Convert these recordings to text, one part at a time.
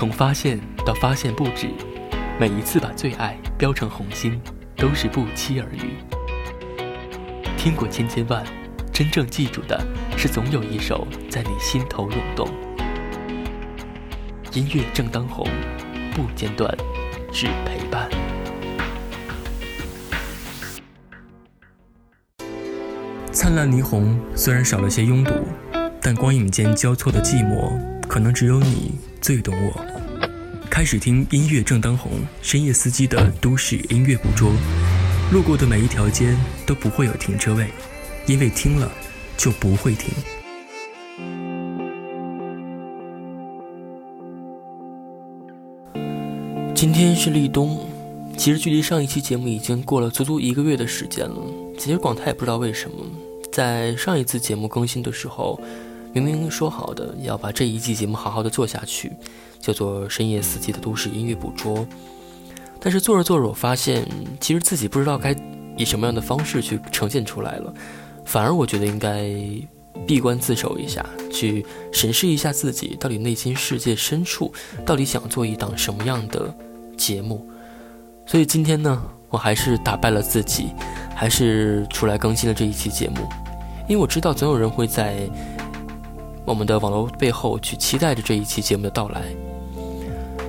从发现到发现不止，每一次把最爱标成红心，都是不期而遇。听过千千万，真正记住的是总有一首在你心头涌动。音乐正当红，不间断，只陪伴。灿烂霓虹虽然少了些拥堵，但光影间交错的寂寞，可能只有你最懂我。开始听音乐正当红，深夜司机的都市音乐捕捉，路过的每一条街都不会有停车位，因为听了就不会停。今天是立冬，其实距离上一期节目已经过了足足一个月的时间了。其实广泰也不知道为什么，在上一次节目更新的时候，明明说好的要把这一季节目好好的做下去，叫做深夜四季的都市音乐捕捉，但是做着做着，我发现其实自己不知道该以什么样的方式去呈现出来了，反而我觉得应该闭关自守一下，去审视一下自己到底内心世界深处到底想做一档什么样的。节目，所以今天呢，我还是打败了自己，还是出来更新了这一期节目，因为我知道总有人会在我们的网络背后去期待着这一期节目的到来。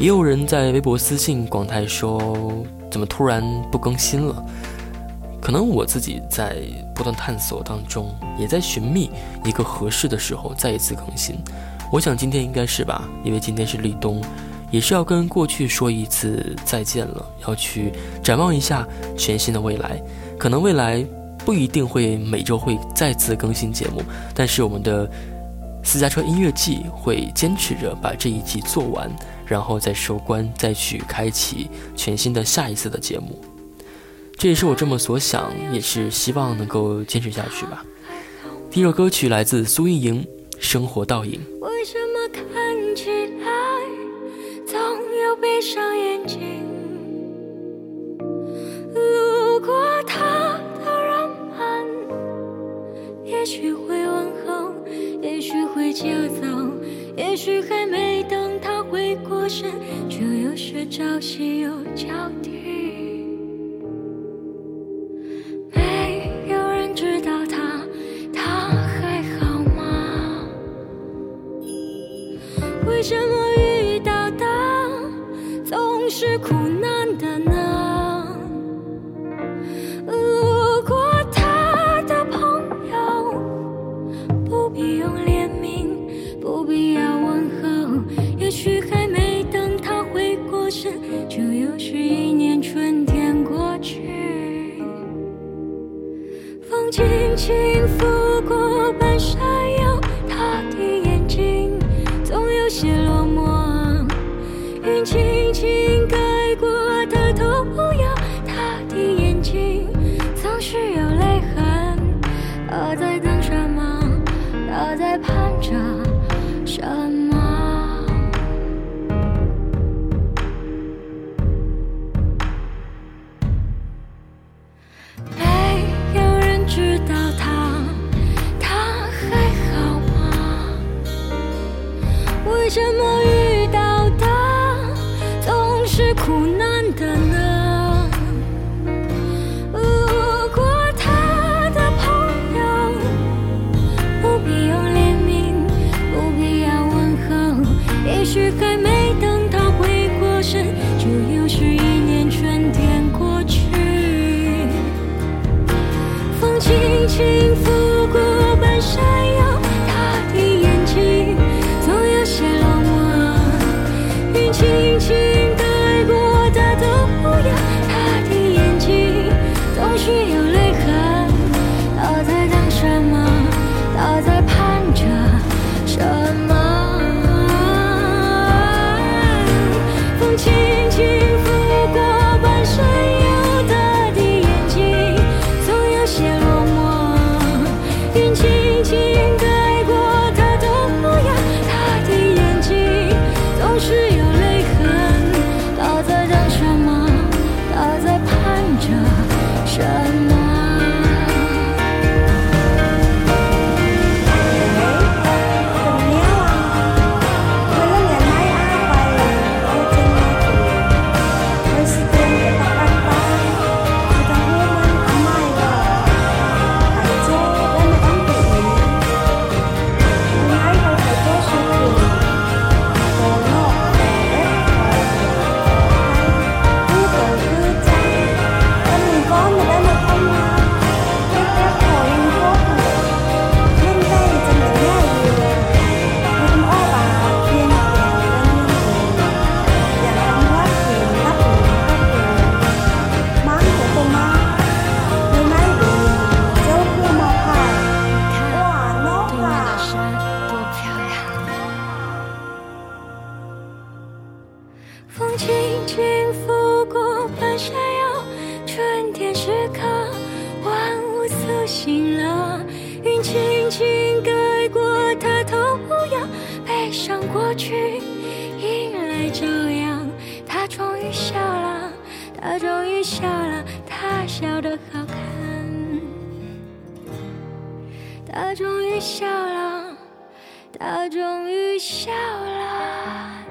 也有人在微博私信广泰说：“怎么突然不更新了？”可能我自己在不断探索当中，也在寻觅一个合适的时候再一次更新。我想今天应该是吧，因为今天是立冬。也是要跟过去说一次再见了，要去展望一下全新的未来。可能未来不一定会每周会再次更新节目，但是我们的私家车音乐季会坚持着把这一季做完，然后再收官，再去开启全新的下一次的节目。这也是我这么所想，也是希望能够坚持下去吧。第一首歌曲来自苏运莹，《生活倒影》。为什么看起来？总有闭上眼要走，也许还没等他回过神，就又是朝夕又交替。许还没。过去，迎来朝阳。他终于笑了，他终于笑了，他笑得好看。他终于笑了，他终于笑了，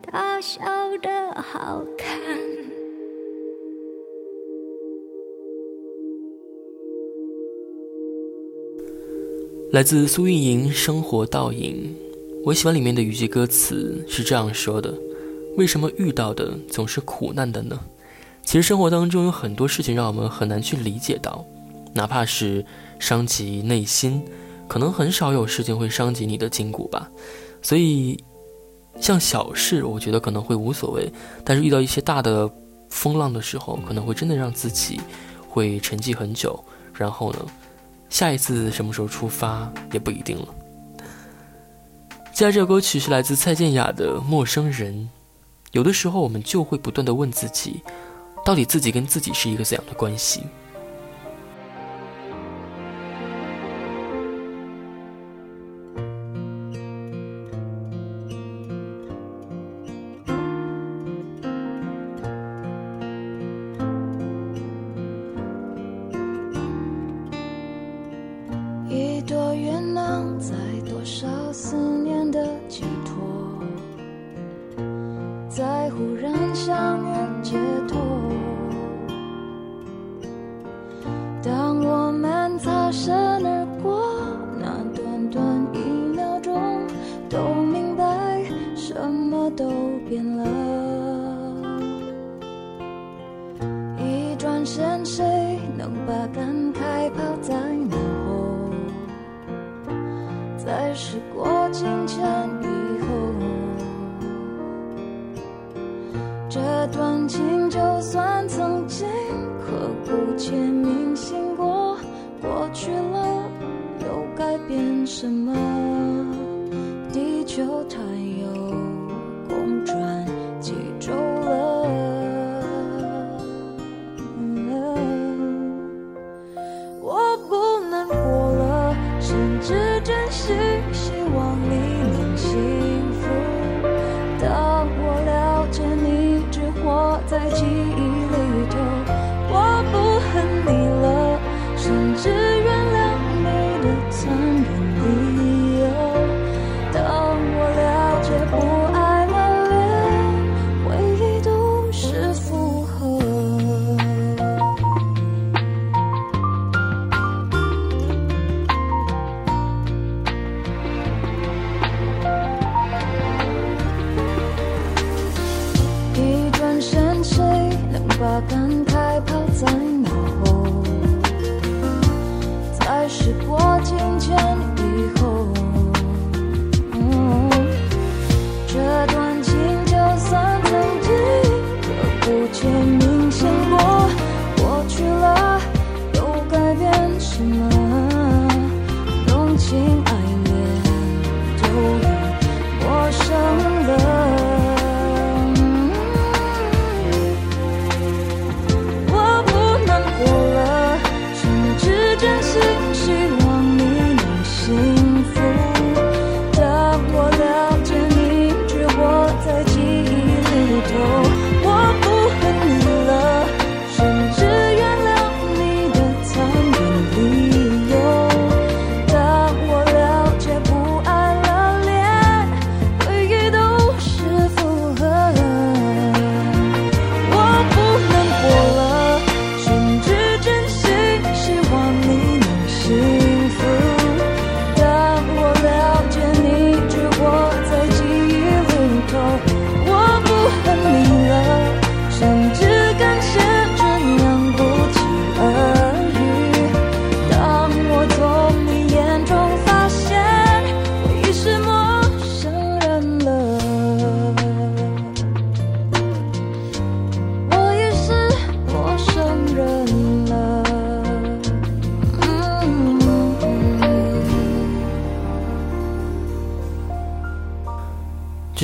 他笑得好看。来自苏运莹《生活倒影》，我喜欢里面的语句歌词是这样说的：“为什么遇到的总是苦难的呢？”其实生活当中有很多事情让我们很难去理解到，哪怕是伤及内心，可能很少有事情会伤及你的筋骨吧。所以，像小事，我觉得可能会无所谓；但是遇到一些大的风浪的时候，可能会真的让自己会沉寂很久。然后呢？下一次什么时候出发也不一定了。接下这首歌曲是来自蔡健雅的《陌生人》。有的时候，我们就会不断的问自己，到底自己跟自己是一个怎样的关系？在忽然想念解脱当我们擦身而过那短短一秒钟都明白什么都变了。一转身谁能把感慨抛在脑后？再时过境迁这段情就算曾经刻骨铭心过，过去了又改变什么？地球它又公转几周了，我不难过了，甚至真心希望你。see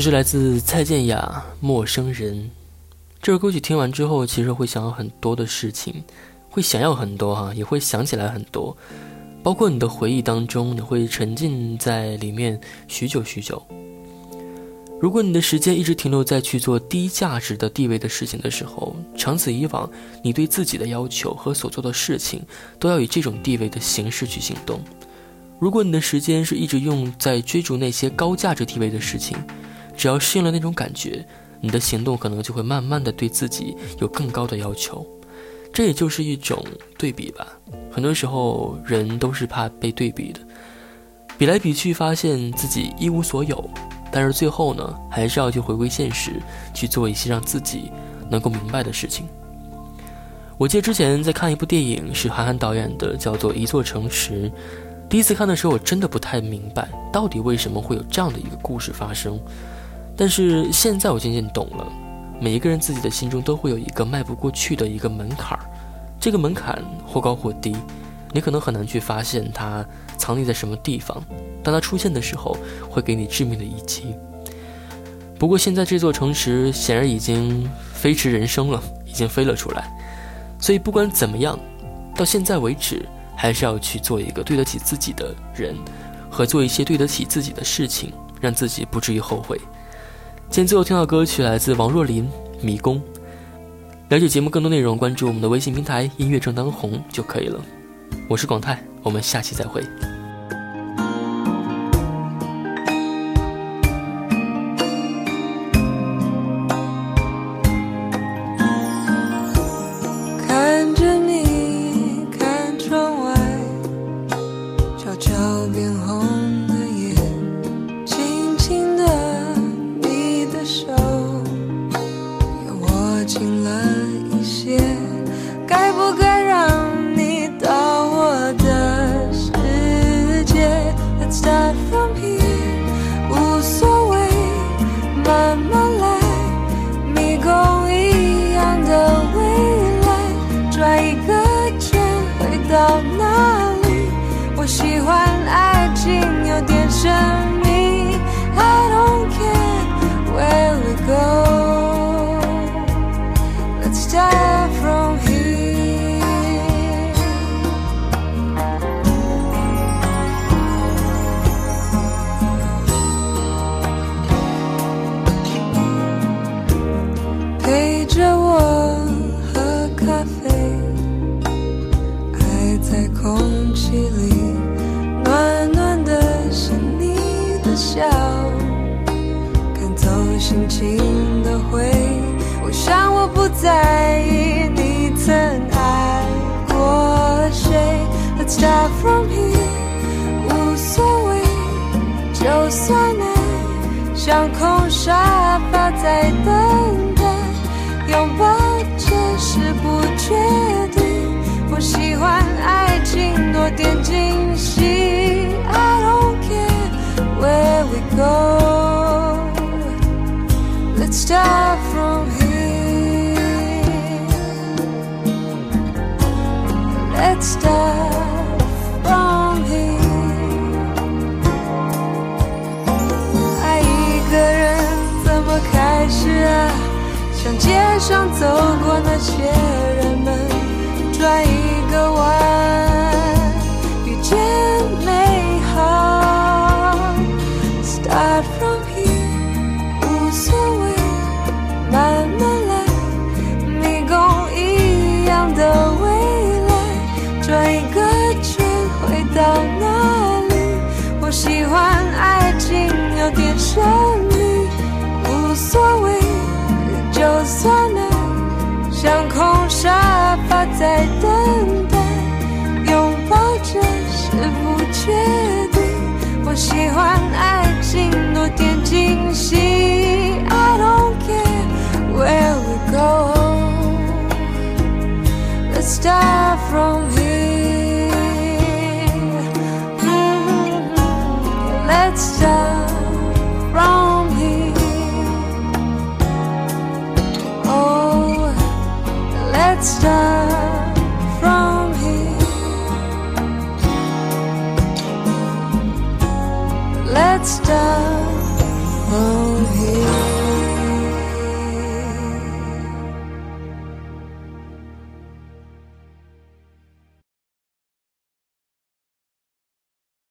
这是来自蔡健雅《陌生人》这首歌曲，听完之后，其实会想很多的事情，会想要很多哈，也会想起来很多。包括你的回忆当中，你会沉浸在里面许久许久。如果你的时间一直停留在去做低价值的地位的事情的时候，长此以往，你对自己的要求和所做的事情都要以这种地位的形式去行动。如果你的时间是一直用在追逐那些高价值地位的事情，只要适应了那种感觉，你的行动可能就会慢慢的对自己有更高的要求。这也就是一种对比吧。很多时候，人都是怕被对比的，比来比去，发现自己一无所有。但是最后呢，还是要去回归现实，去做一些让自己能够明白的事情。我记得之前在看一部电影，是韩寒导演的，叫做《一座城池》。第一次看的时候，我真的不太明白，到底为什么会有这样的一个故事发生。但是现在我渐渐懂了，每一个人自己的心中都会有一个迈不过去的一个门槛儿，这个门槛或高或低，你可能很难去发现它藏匿在什么地方。当它出现的时候，会给你致命的一击。不过现在这座城池显然已经飞驰人生了，已经飞了出来。所以不管怎么样，到现在为止，还是要去做一个对得起自己的人，和做一些对得起自己的事情，让自己不至于后悔。今天最后听到歌曲来自王若琳《迷宫》。了解节目更多内容，关注我们的微信平台“音乐正当红”就可以了。我是广泰，我们下期再会。就算爱像空沙发在等待，拥抱这是不确定。我喜欢爱情多点惊喜，I don't care where we go，Let's start from here Let's。start 些人们，转一个弯，遇见美好。Start from here，无所谓，慢慢来，迷宫一样的未来。转一个圈回到哪里？我喜欢爱情有点神我在等待，拥抱着是不确定。我喜欢爱情多点惊喜，I don't care where we go，Let's start from here。